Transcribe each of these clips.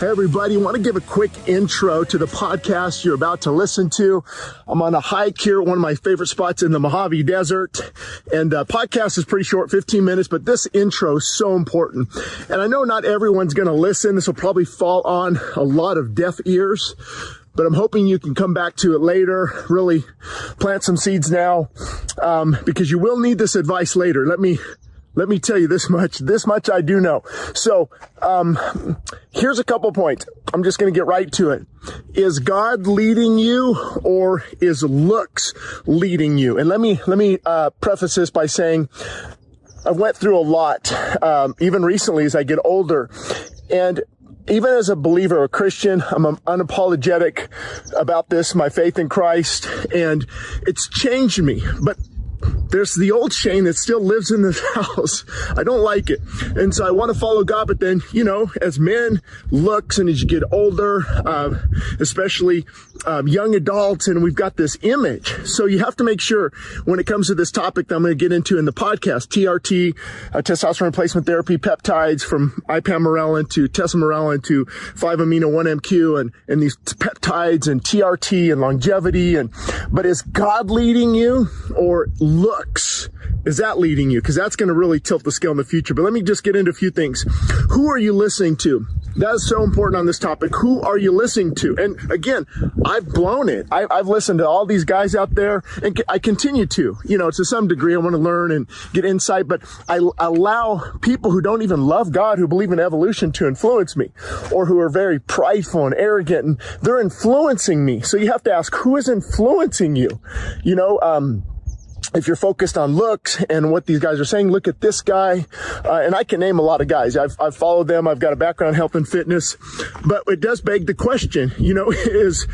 Hey, everybody. want to give a quick intro to the podcast you're about to listen to. I'm on a hike here one of my favorite spots in the Mojave Desert. And the podcast is pretty short, 15 minutes, but this intro is so important. And I know not everyone's going to listen. This will probably fall on a lot of deaf ears but I'm hoping you can come back to it later, really plant some seeds now, um, because you will need this advice later. Let me let me tell you this much. This much I do know. So, um, here's a couple points. I'm just going to get right to it. Is God leading you or is looks leading you? And let me, let me, uh, preface this by saying I went through a lot, um, even recently as I get older. And even as a believer, a Christian, I'm unapologetic about this, my faith in Christ, and it's changed me. But there's the old Shane that still lives in this house. I don't like it. And so I want to follow God, but then, you know, as man looks and as you get older, uh, especially um, young adults, and we've got this image. So you have to make sure when it comes to this topic that I'm going to get into in the podcast, TRT, uh, testosterone replacement therapy, peptides from ipamorelin to tesamorelin to 5-amino 1MQ and, and these peptides and TRT and longevity. And, but is God leading you or looks? Is that leading you? Because that's going to really tilt the scale in the future. But let me just get into a few things. Who are you listening to? That's so important on this topic. Who are you listening to? And again, I've blown it. I, have listened to all these guys out there and I continue to, you know, to some degree. I want to learn and get insight, but I allow people who don't even love God, who believe in evolution to influence me or who are very prideful and arrogant and they're influencing me. So you have to ask, who is influencing you? You know, um, if you're focused on looks and what these guys are saying, look at this guy. Uh, and I can name a lot of guys. I've, I've followed them. I've got a background health and fitness, but it does beg the question, you know, is,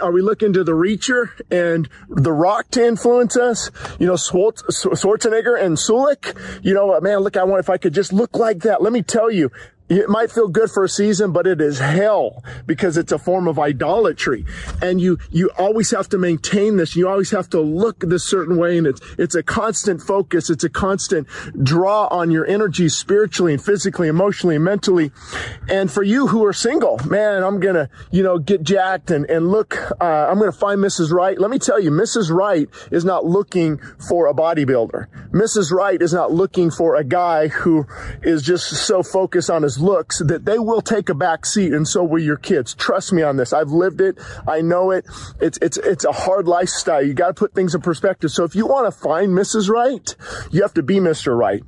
are we looking to the reacher and the rock to influence us? You know, Schwarzenegger and Sulek, you know, man, look, I want, if I could just look like that. Let me tell you, it might feel good for a season, but it is hell because it's a form of idolatry. And you, you always have to maintain this. You always have to look this certain way. And it's, it's a constant focus. It's a constant draw on your energy spiritually and physically, emotionally and mentally. And for you who are single, man, I'm going to, you know, get jacked and, and look, uh, I'm going to find Mrs. Right. Let me tell you, Mrs. Right is not looking for a bodybuilder. Mrs. Right is not looking for a guy who is just so focused on his looks that they will take a back seat and so will your kids. Trust me on this. I've lived it. I know it. It's, it's, it's a hard lifestyle. You got to put things in perspective. So if you want to find Mrs. Right, you have to be Mr. Right.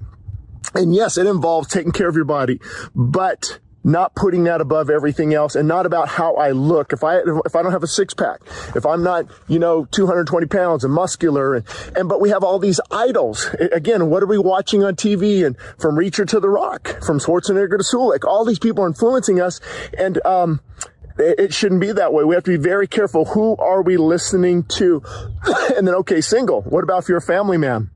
And yes, it involves taking care of your body, but not putting that above everything else and not about how I look. If I, if I don't have a six pack, if I'm not, you know, 220 pounds and muscular and, and, but we have all these idols. Again, what are we watching on TV and from Reacher to The Rock, from Schwarzenegger to Sulek, all these people are influencing us and, um, it shouldn't be that way. We have to be very careful. Who are we listening to? and then, okay, single. What about if you're a family man?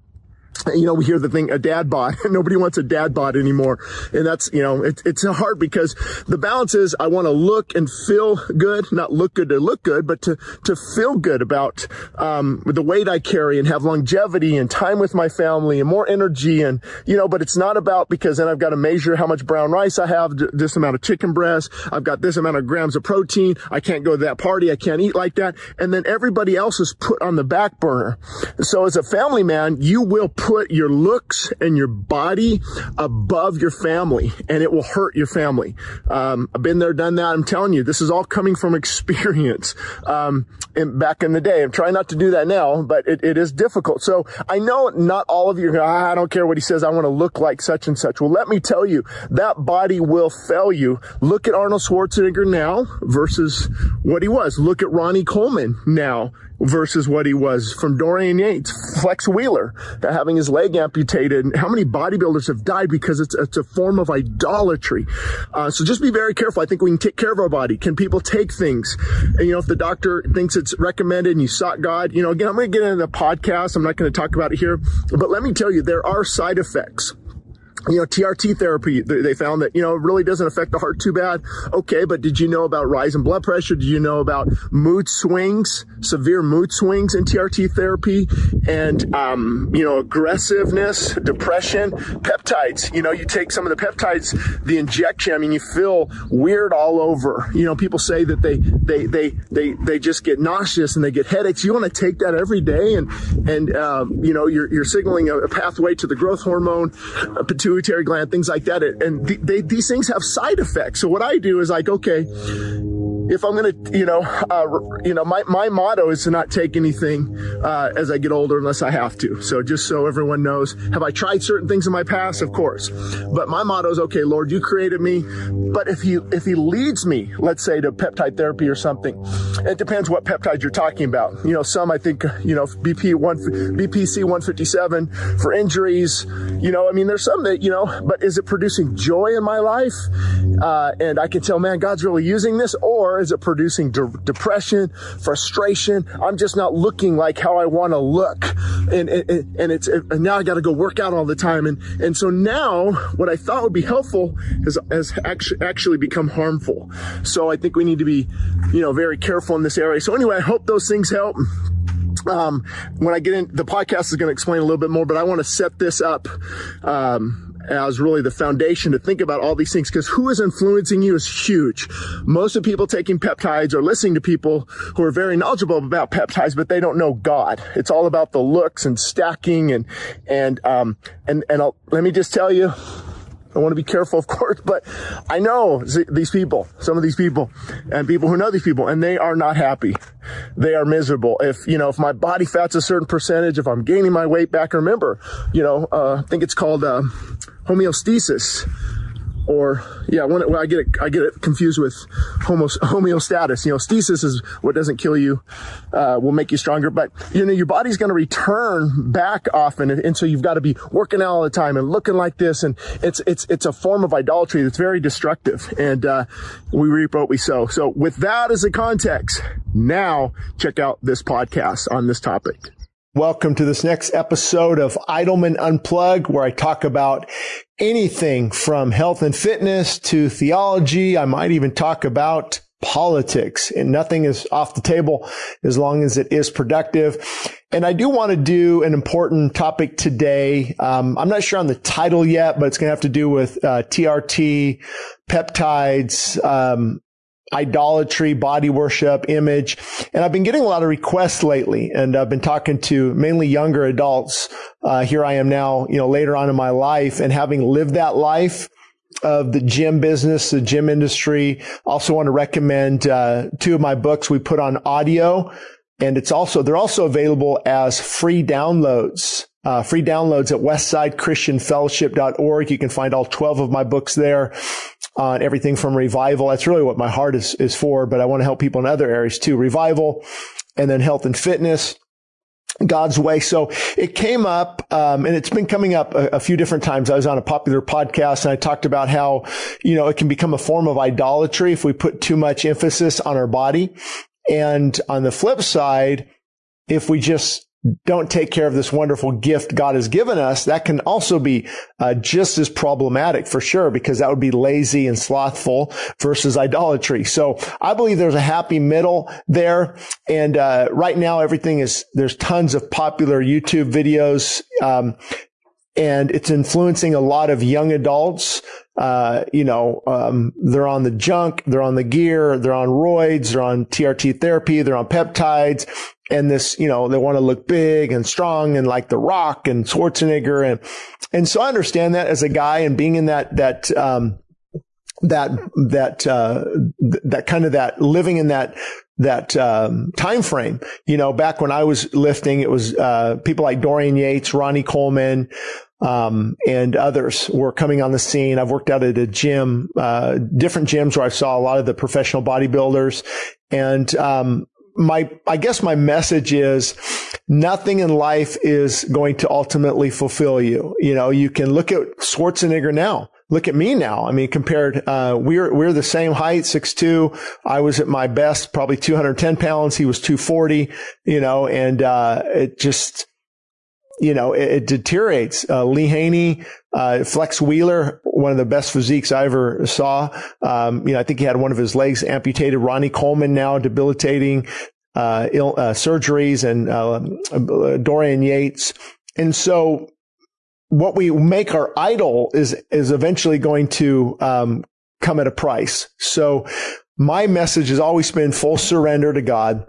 You know, we hear the thing, a dad bod. Nobody wants a dad bod anymore. And that's, you know, it, it's hard because the balance is I want to look and feel good, not look good to look good, but to, to feel good about, um, the weight I carry and have longevity and time with my family and more energy. And, you know, but it's not about because then I've got to measure how much brown rice I have, this amount of chicken breast. I've got this amount of grams of protein. I can't go to that party. I can't eat like that. And then everybody else is put on the back burner. So as a family man, you will put your looks and your body above your family and it will hurt your family. Um, I've been there, done that. I'm telling you, this is all coming from experience. Um, back in the day. I'm trying not to do that now, but it, it is difficult. So I know not all of you are, ah, I don't care what he says. I want to look like such and such. Well, let me tell you, that body will fail you. Look at Arnold Schwarzenegger now versus what he was. Look at Ronnie Coleman now versus what he was from Dorian Yates, Flex Wheeler, having his leg amputated. How many bodybuilders have died because it's, it's a form of idolatry? Uh, so just be very careful. I think we can take care of our body. Can people take things? And, you know, if the doctor thinks it's recommended and you sought God, you know, again, I'm going to get into the podcast. I'm not going to talk about it here, but let me tell you, there are side effects you know, TRT therapy, they found that, you know, it really doesn't affect the heart too bad. Okay, but did you know about rising blood pressure? Did you know about mood swings, severe mood swings in TRT therapy and, um, you know, aggressiveness, depression, peptides? You know, you take some of the peptides, the injection, I mean, you feel weird all over. You know, people say that they, they, they, they, they just get nauseous and they get headaches. You want to take that every day and, and, um, you know, you're, you're signaling a, pathway to the growth hormone, pituitary pituitary gland, things like that. And they, these things have side effects. So what I do is like, okay, if I'm going to, you know, uh, you know, my, my motto is to not take anything, uh, as I get older unless I have to. So just so everyone knows, have I tried certain things in my past? Of course. But my motto is, okay, Lord, you created me. But if he, if he leads me, let's say to peptide therapy or something, it depends what peptide you're talking about. You know, some I think, you know, BP one, BPC 157 for injuries, you know, I mean, there's some that, you know, but is it producing joy in my life? Uh, and I can tell, man, God's really using this or or is it producing de- depression, frustration? I'm just not looking like how I want to look. And, and, and it's, and now I got to go work out all the time. And, and so now what I thought would be helpful has, has actually, actually become harmful. So I think we need to be, you know, very careful in this area. So anyway, I hope those things help. Um, when I get in, the podcast is going to explain a little bit more, but I want to set this up, um, as really the foundation to think about all these things because who is influencing you is huge. Most of people taking peptides are listening to people who are very knowledgeable about peptides, but they don't know God. It's all about the looks and stacking and, and, um, and, and I'll, let me just tell you, I want to be careful, of course, but I know these people, some of these people and people who know these people and they are not happy. They are miserable. If, you know, if my body fat's a certain percentage, if I'm gaining my weight back, remember, you know, uh, I think it's called, uh, homeostasis or yeah, when, I get it, I get it confused with homo, homeostasis. You know, stasis is what doesn't kill you, uh, will make you stronger, but you know, your body's going to return back often. And, and so you've got to be working out all the time and looking like this. And it's, it's, it's a form of idolatry that's very destructive. And, uh, we reap what we sow. So with that as a context, now check out this podcast on this topic. Welcome to this next episode of Idleman Unplugged, where I talk about anything from health and fitness to theology. I might even talk about politics and nothing is off the table as long as it is productive. And I do want to do an important topic today. Um, I'm not sure on the title yet, but it's going to have to do with uh, TRT, peptides, um, idolatry, body worship, image. And I've been getting a lot of requests lately and I've been talking to mainly younger adults. Uh, here I am now, you know, later on in my life and having lived that life of the gym business, the gym industry. Also want to recommend, uh, two of my books we put on audio and it's also, they're also available as free downloads. Uh, free downloads at westsidechristianfellowship.org. You can find all 12 of my books there on everything from revival. That's really what my heart is, is for, but I want to help people in other areas too. Revival and then health and fitness. God's way. So it came up, um, and it's been coming up a, a, few different times. I was on a popular podcast and I talked about how, you know, it can become a form of idolatry if we put too much emphasis on our body. And on the flip side, if we just don't take care of this wonderful gift God has given us, that can also be uh, just as problematic for sure, because that would be lazy and slothful versus idolatry. So I believe there's a happy middle there. And uh, right now, everything is there's tons of popular YouTube videos. Um, and it's influencing a lot of young adults. Uh, you know, um, they're on the junk, they're on the gear, they're on roids, they're on TRT therapy, they're on peptides, and this, you know, they want to look big and strong and like The Rock and Schwarzenegger. And, and so I understand that as a guy and being in that, that, um, that that uh, that kind of that living in that that um, time frame. You know, back when I was lifting, it was uh, people like Dorian Yates, Ronnie Coleman, um, and others were coming on the scene. I've worked out at a gym, uh, different gyms where I saw a lot of the professional bodybuilders, and um, my I guess my message is nothing in life is going to ultimately fulfill you. You know, you can look at Schwarzenegger now look at me now. I mean, compared, uh, we're, we're the same height, six two. I was at my best, probably 210 pounds. He was 240, you know, and, uh, it just, you know, it, it deteriorates. Uh, Lee Haney, uh, Flex Wheeler, one of the best physiques I ever saw. Um, you know, I think he had one of his legs amputated. Ronnie Coleman now debilitating, uh, Ill, uh, surgeries and, uh, Dorian Yates. And so what we make our idol is is eventually going to um, come at a price. So my message has always been full surrender to God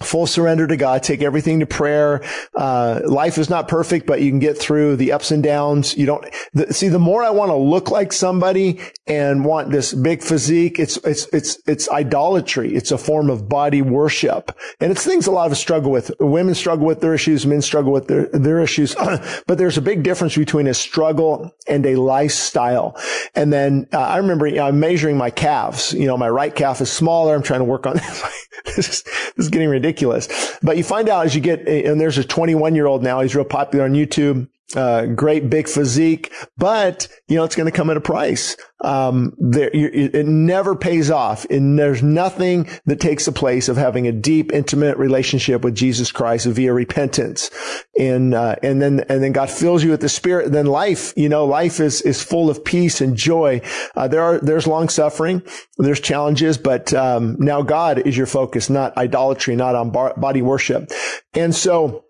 full surrender to God, take everything to prayer. Uh, life is not perfect, but you can get through the ups and downs. You don't the, see the more I want to look like somebody and want this big physique, it's, it's, it's, it's idolatry. It's a form of body worship. And it's things a lot of us struggle with. Women struggle with their issues. Men struggle with their, their issues. but there's a big difference between a struggle and a lifestyle. And then uh, I remember you know, I'm measuring my calves. You know, my right calf is smaller. I'm trying to work on this is, this is getting ridiculous. But you find out as you get, and there's a 21 year old now. He's real popular on YouTube uh, great big physique, but you know, it's going to come at a price. Um, there, you, it never pays off. And there's nothing that takes the place of having a deep, intimate relationship with Jesus Christ via repentance. And, uh, and then, and then God fills you with the spirit. Then life, you know, life is, is full of peace and joy. Uh, there are, there's long suffering. There's challenges, but, um, now God is your focus, not idolatry, not on bar- body worship. And so,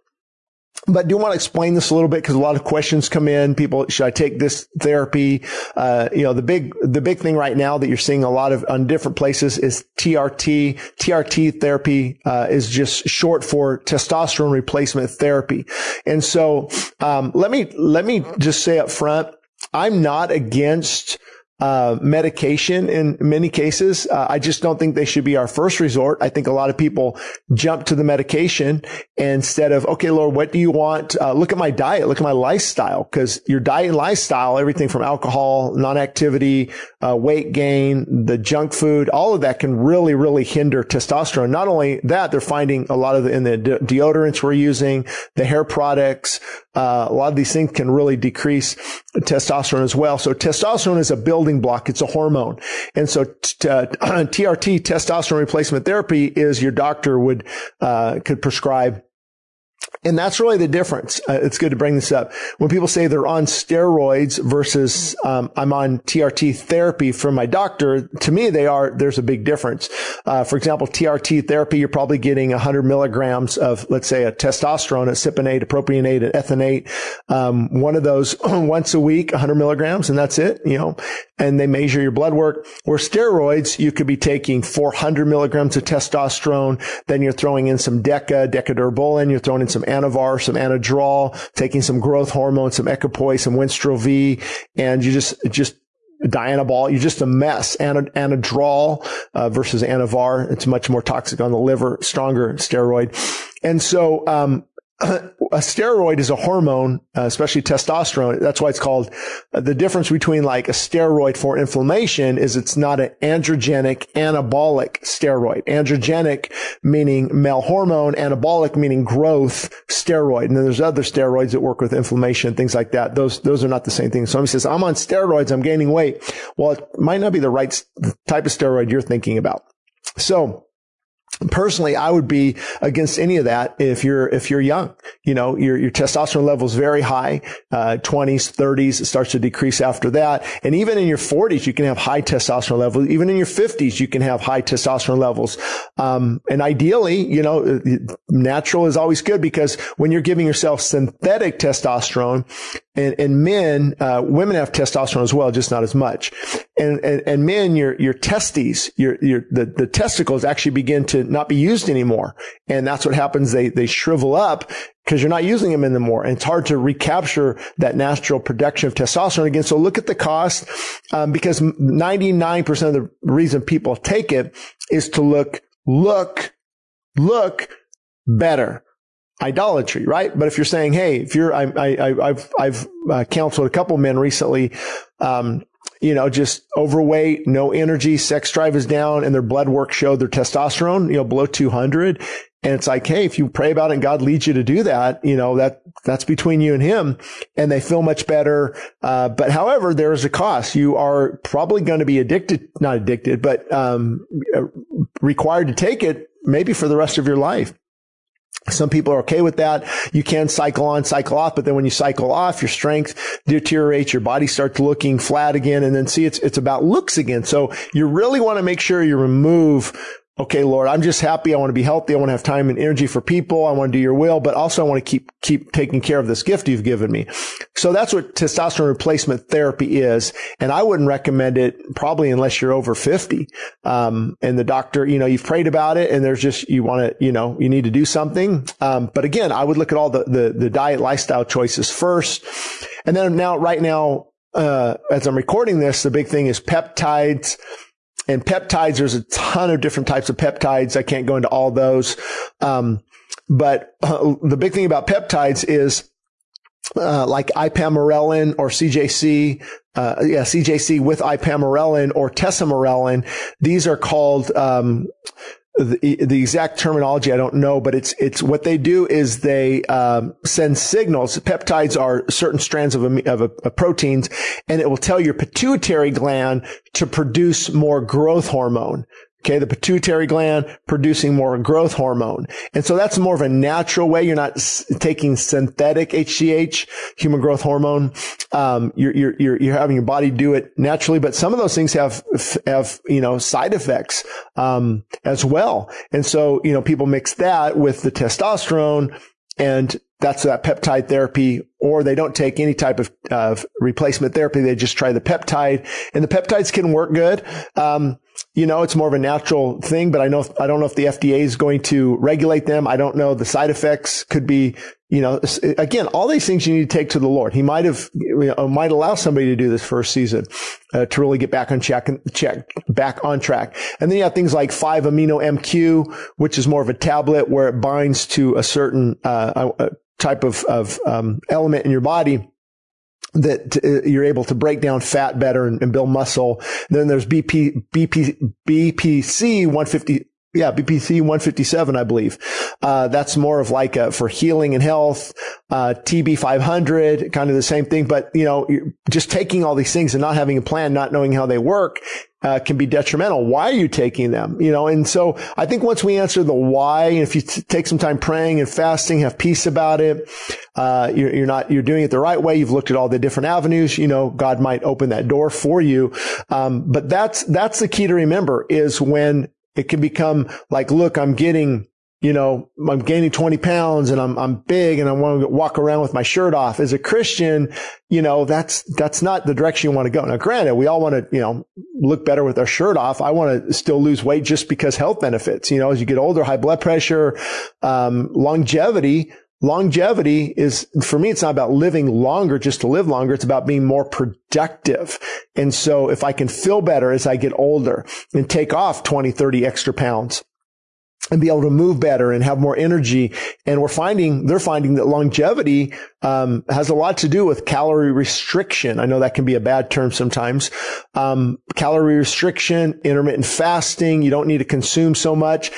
but do want to explain this a little bit because a lot of questions come in. People, should I take this therapy? Uh, you know, the big, the big thing right now that you're seeing a lot of on different places is TRT. TRT therapy, uh, is just short for testosterone replacement therapy. And so, um, let me, let me just say up front, I'm not against, uh, medication in many cases. Uh, I just don't think they should be our first resort. I think a lot of people jump to the medication instead of, okay, Lord, what do you want? Uh, look at my diet. Look at my lifestyle. Cause your diet and lifestyle, everything from alcohol, non-activity, uh, weight gain, the junk food, all of that can really, really hinder testosterone. Not only that, they're finding a lot of the, in the de- deodorants we're using, the hair products, uh, a lot of these things can really decrease testosterone as well. So testosterone is a building block. It's a hormone. And so t- uh, TRT, testosterone replacement therapy is your doctor would, uh, could prescribe and that's really the difference. Uh, it's good to bring this up. When people say they're on steroids versus um, I'm on TRT therapy from my doctor, to me they are. There's a big difference. Uh, for example, TRT therapy, you're probably getting 100 milligrams of, let's say, a testosterone, a cypionate, a propionate, an enanthate, um, one of those once a week, 100 milligrams, and that's it. You know, and they measure your blood work. Where steroids, you could be taking 400 milligrams of testosterone, then you're throwing in some Deca, Deca-Durabolin, you're throwing in some Anavar, some Anadrol, taking some growth hormone, some Equipoise, some Winstrol V, and you just, just Dianabol, you're just a mess. Anadrol uh, versus Anavar, it's much more toxic on the liver, stronger steroid. And so, um, a steroid is a hormone, uh, especially testosterone. That's why it's called uh, the difference between like a steroid for inflammation is it's not an androgenic anabolic steroid. Androgenic meaning male hormone, anabolic meaning growth steroid. And then there's other steroids that work with inflammation, things like that. Those, those are not the same thing. Somebody says, I'm on steroids. I'm gaining weight. Well, it might not be the right type of steroid you're thinking about. So, Personally, I would be against any of that if you're, if you're young. You know, your, your testosterone level is very high, uh, 20s, 30s. It starts to decrease after that. And even in your 40s, you can have high testosterone levels. Even in your 50s, you can have high testosterone levels. Um, and ideally, you know, natural is always good because when you're giving yourself synthetic testosterone, And, and men, uh, women have testosterone as well, just not as much. And, and, and men, your, your testes, your, your, the, the testicles actually begin to not be used anymore. And that's what happens. They, they shrivel up because you're not using them anymore. And it's hard to recapture that natural production of testosterone again. So look at the cost, um, because 99% of the reason people take it is to look, look, look better idolatry, right? But if you're saying, hey, if you're, I, I, I've, I've uh, counseled a couple men recently, um, you know, just overweight, no energy, sex drive is down, and their blood work showed their testosterone, you know, below 200. And it's like, hey, if you pray about it and God leads you to do that, you know, that, that's between you and him and they feel much better. Uh, but however, there is a cost. You are probably going to be addicted, not addicted, but, um, required to take it maybe for the rest of your life. Some people are okay with that. You can cycle on, cycle off, but then when you cycle off, your strength deteriorates, your body starts looking flat again, and then see, it's, it's about looks again. So you really want to make sure you remove okay, Lord, I'm just happy. I want to be healthy. I want to have time and energy for people. I want to do your will, but also I want to keep, keep taking care of this gift you've given me. So that's what testosterone replacement therapy is. And I wouldn't recommend it probably unless you're over 50. Um, and the doctor, you know, you've prayed about it and there's just, you want to, you know, you need to do something. Um, but again, I would look at all the, the, the diet lifestyle choices first. And then now, right now, uh, as I'm recording this, the big thing is peptides and peptides, there's a ton of different types of peptides. I can't go into all those. Um, but uh, the big thing about peptides is uh, like ipamorelin or CJC, uh, yeah, CJC with ipamorelin or tesamorelin. These are called, um, the, the exact terminology I don't know, but it's it's what they do is they um, send signals. Peptides are certain strands of, a, of, a, of proteins, and it will tell your pituitary gland to produce more growth hormone. Okay. The pituitary gland producing more growth hormone. And so that's more of a natural way. You're not s- taking synthetic HGH, human growth hormone. Um, you're, you're, you're, you're, having your body do it naturally, but some of those things have, have, you know, side effects, um, as well. And so, you know, people mix that with the testosterone and that's that peptide therapy, or they don't take any type of, replacement therapy. They just try the peptide and the peptides can work good. Um, you know, it's more of a natural thing, but I know, I don't know if the FDA is going to regulate them. I don't know. The side effects could be, you know, again, all these things you need to take to the Lord. He might have, you know, might allow somebody to do this first season uh, to really get back on check and check back on track. And then you have things like 5 amino MQ, which is more of a tablet where it binds to a certain uh, type of, of um, element in your body that uh, you're able to break down fat better and, and build muscle. Then there's BP, BP, BPC 150, yeah, BPC 157, I believe. Uh, that's more of like a, for healing and health. Uh, TB 500, kind of the same thing. But, you know, just taking all these things and not having a plan, not knowing how they work, uh, can be detrimental. Why are you taking them? You know, and so I think once we answer the why, if you t- take some time praying and fasting, have peace about it, uh, you're, you're, not, you're doing it the right way. You've looked at all the different avenues. You know, God might open that door for you. Um, but that's, that's the key to remember is when it can become like, look, I'm getting, you know, I'm gaining 20 pounds and I'm, I'm big and I want to walk around with my shirt off. As a Christian, you know, that's, that's not the direction you want to go. Now, granted, we all want to, you know, look better with our shirt off. I want to still lose weight just because health benefits, you know, as you get older, high blood pressure, um, longevity, longevity is for me it's not about living longer just to live longer it's about being more productive and so if i can feel better as i get older and take off 20 30 extra pounds and be able to move better and have more energy. And we're finding, they're finding that longevity, um, has a lot to do with calorie restriction. I know that can be a bad term sometimes. Um, calorie restriction, intermittent fasting. You don't need to consume so much.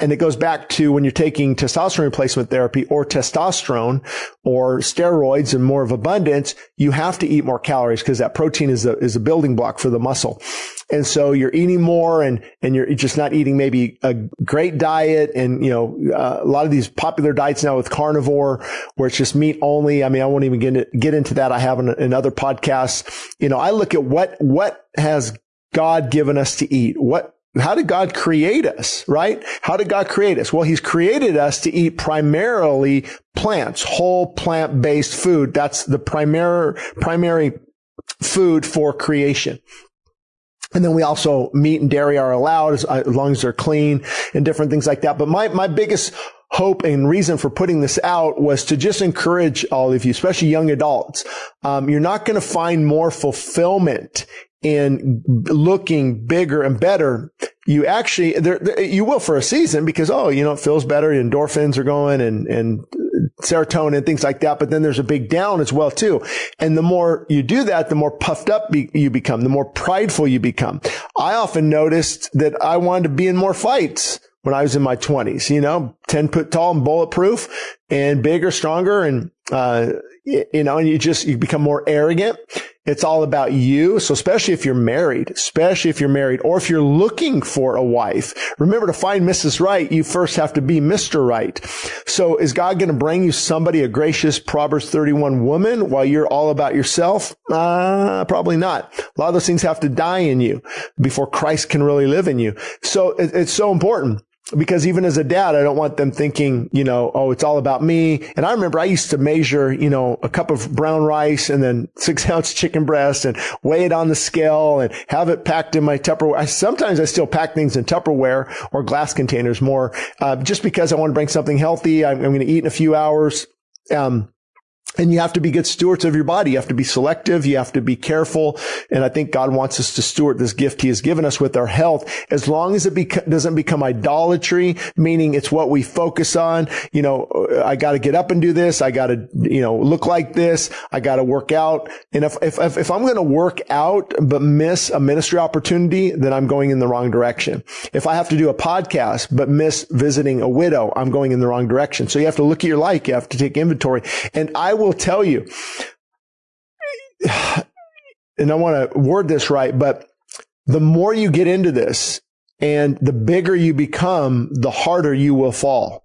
And it goes back to when you're taking testosterone replacement therapy or testosterone or steroids in more of abundance, you have to eat more calories because that protein is a, is a building block for the muscle. And so you're eating more and, and you're just not eating maybe a great diet. And, you know, uh, a lot of these popular diets now with carnivore where it's just meat only. I mean, I won't even get, get into that. I have in, in other podcasts. You know, I look at what, what has God given us to eat? What how did God create us, right? How did God create us? Well, he's created us to eat primarily plants, whole plant-based food. That's the primary, primary food for creation. And then we also meat and dairy are allowed as, as long as they're clean and different things like that. But my, my biggest hope and reason for putting this out was to just encourage all of you, especially young adults. Um, you're not going to find more fulfillment in looking bigger and better, you actually, there, you will for a season because, oh, you know, it feels better. Endorphins are going and, and serotonin and things like that. But then there's a big down as well, too. And the more you do that, the more puffed up be, you become, the more prideful you become. I often noticed that I wanted to be in more fights when I was in my twenties, you know, 10 foot tall and bulletproof and bigger, stronger. And, uh, you know, and you just, you become more arrogant it's all about you. So especially if you're married, especially if you're married or if you're looking for a wife, remember to find Mrs. Right, you first have to be Mr. Right. So is God going to bring you somebody, a gracious Proverbs 31 woman while you're all about yourself? Uh, probably not. A lot of those things have to die in you before Christ can really live in you. So it's so important because even as a dad, I don't want them thinking, you know, oh, it's all about me. And I remember I used to measure, you know, a cup of brown rice and then six ounce chicken breast and weigh it on the scale and have it packed in my Tupperware. I, sometimes I still pack things in Tupperware or glass containers more, uh, just because I want to bring something healthy. I'm, I'm going to eat in a few hours. Um, and you have to be good stewards of your body. You have to be selective. You have to be careful. And I think God wants us to steward this gift he has given us with our health as long as it beca- doesn't become idolatry, meaning it's what we focus on. You know, uh, I got to get up and do this. I got to, you know, look like this. I got to work out. And if, if, if I'm going to work out, but miss a ministry opportunity, then I'm going in the wrong direction. If I have to do a podcast, but miss visiting a widow, I'm going in the wrong direction. So you have to look at your life. You have to take inventory. And I will will tell you, and I want to word this right, but the more you get into this and the bigger you become, the harder you will fall.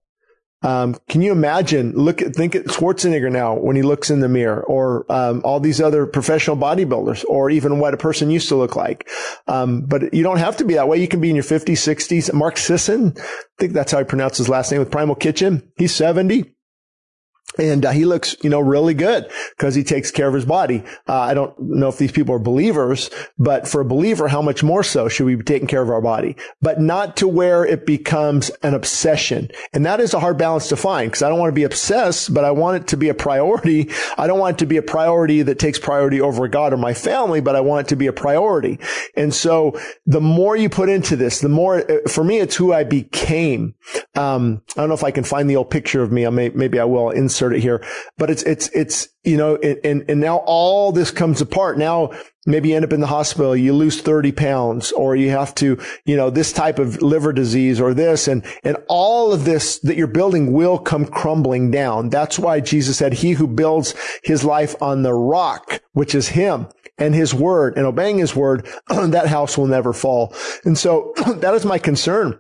Um, can you imagine? Look at, think at Schwarzenegger now when he looks in the mirror or, um, all these other professional bodybuilders or even what a person used to look like. Um, but you don't have to be that way. You can be in your 50s, 60s. Mark Sisson, I think that's how he pronounced his last name with Primal Kitchen. He's 70 and uh, he looks, you know, really good because he takes care of his body. Uh, I don't know if these people are believers, but for a believer, how much more so should we be taking care of our body? But not to where it becomes an obsession. And that is a hard balance to find because I don't want to be obsessed, but I want it to be a priority. I don't want it to be a priority that takes priority over God or my family, but I want it to be a priority. And so the more you put into this, the more, uh, for me, it's who I became. Um, I don't know if I can find the old picture of me. I may, maybe I will insert insert it here, but it's, it's, it's, you know, and, and now all this comes apart. Now maybe you end up in the hospital, you lose 30 pounds or you have to, you know, this type of liver disease or this and, and all of this that you're building will come crumbling down. That's why Jesus said, he who builds his life on the rock, which is him and his word and obeying his word, that house will never fall. And so that is my concern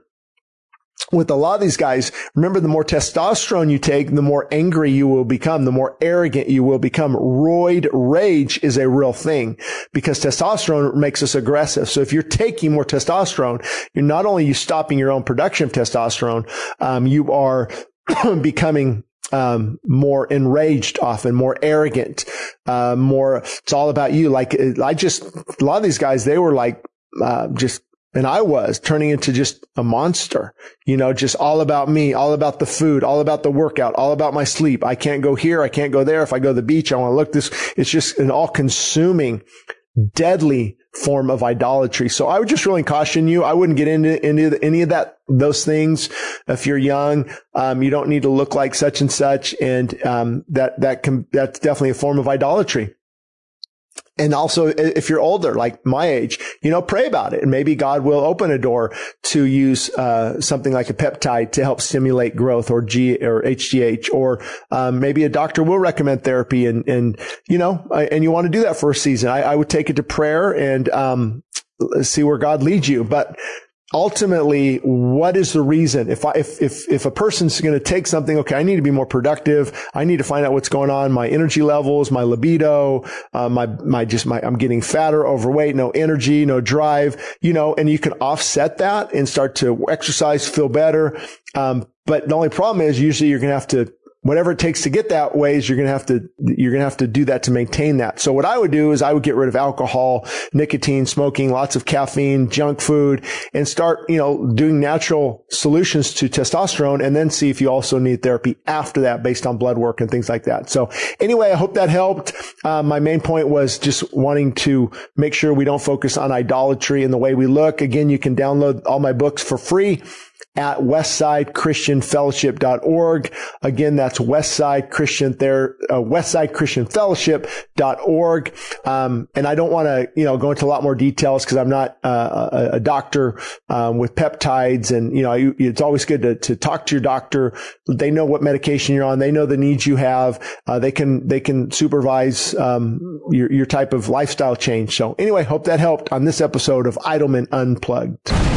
with a lot of these guys, remember the more testosterone you take, the more angry you will become, the more arrogant you will become. Roid rage is a real thing because testosterone makes us aggressive. So if you're taking more testosterone, you're not only you stopping your own production of testosterone, um, you are becoming um, more enraged often, more arrogant, uh, more, it's all about you. Like, I just, a lot of these guys, they were like, uh, just and I was turning into just a monster, you know, just all about me, all about the food, all about the workout, all about my sleep. I can't go here. I can't go there. If I go to the beach, I want to look this. It's just an all consuming, deadly form of idolatry. So I would just really caution you. I wouldn't get into, into any of that, those things. If you're young, um, you don't need to look like such and such. And, um, that, that can, that's definitely a form of idolatry and also if you're older, like my age, you know, pray about it and maybe God will open a door to use, uh, something like a peptide to help stimulate growth or G or HGH or, um, maybe a doctor will recommend therapy and, and, you know, and you want to do that for a season. I, I would take it to prayer and, um, see where God leads you. But ultimately, what is the reason? If I, if, if, if a person's going to take something, okay, I need to be more productive. I need to find out what's going on, my energy levels, my libido, uh, my, my, just my, I'm getting fatter, overweight, no energy, no drive, you know, and you can offset that and start to exercise, feel better. Um, but the only problem is usually you're going to have to whatever it takes to get that ways, you're going to have to, you're going to have to do that to maintain that. So what I would do is I would get rid of alcohol, nicotine, smoking, lots of caffeine, junk food, and start, you know, doing natural solutions to testosterone and then see if you also need therapy after that based on blood work and things like that. So anyway, I hope that helped. Uh, my main point was just wanting to make sure we don't focus on idolatry in the way we look. Again, you can download all my books for free at westsidechristianfellowship.org. Again, that's Westside Christian there, uh, westsidechristianfellowship.org. Um, and I don't want to, you know, go into a lot more details because I'm not uh, a, a, doctor um, with peptides. And, you know, you, it's always good to, to talk to your doctor. They know what medication you're on. They know the needs you have. Uh, they can, they can supervise um, your, your type of lifestyle change. So anyway, hope that helped on this episode of Idleman Unplugged.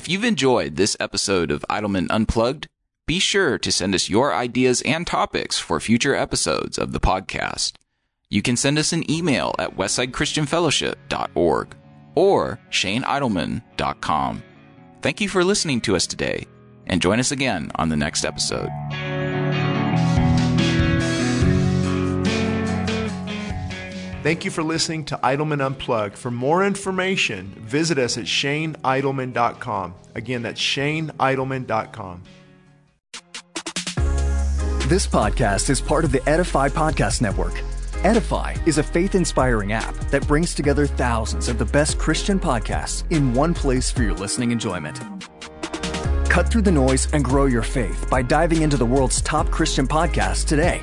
If you've enjoyed this episode of Idleman Unplugged, be sure to send us your ideas and topics for future episodes of the podcast. You can send us an email at westsidechristianfellowship.org or shaneidleman.com. Thank you for listening to us today, and join us again on the next episode. Thank you for listening to Idleman Unplugged. For more information, visit us at shaneidleman.com. Again, that's shaneidleman.com. This podcast is part of the Edify Podcast Network. Edify is a faith inspiring app that brings together thousands of the best Christian podcasts in one place for your listening enjoyment. Cut through the noise and grow your faith by diving into the world's top Christian podcasts today.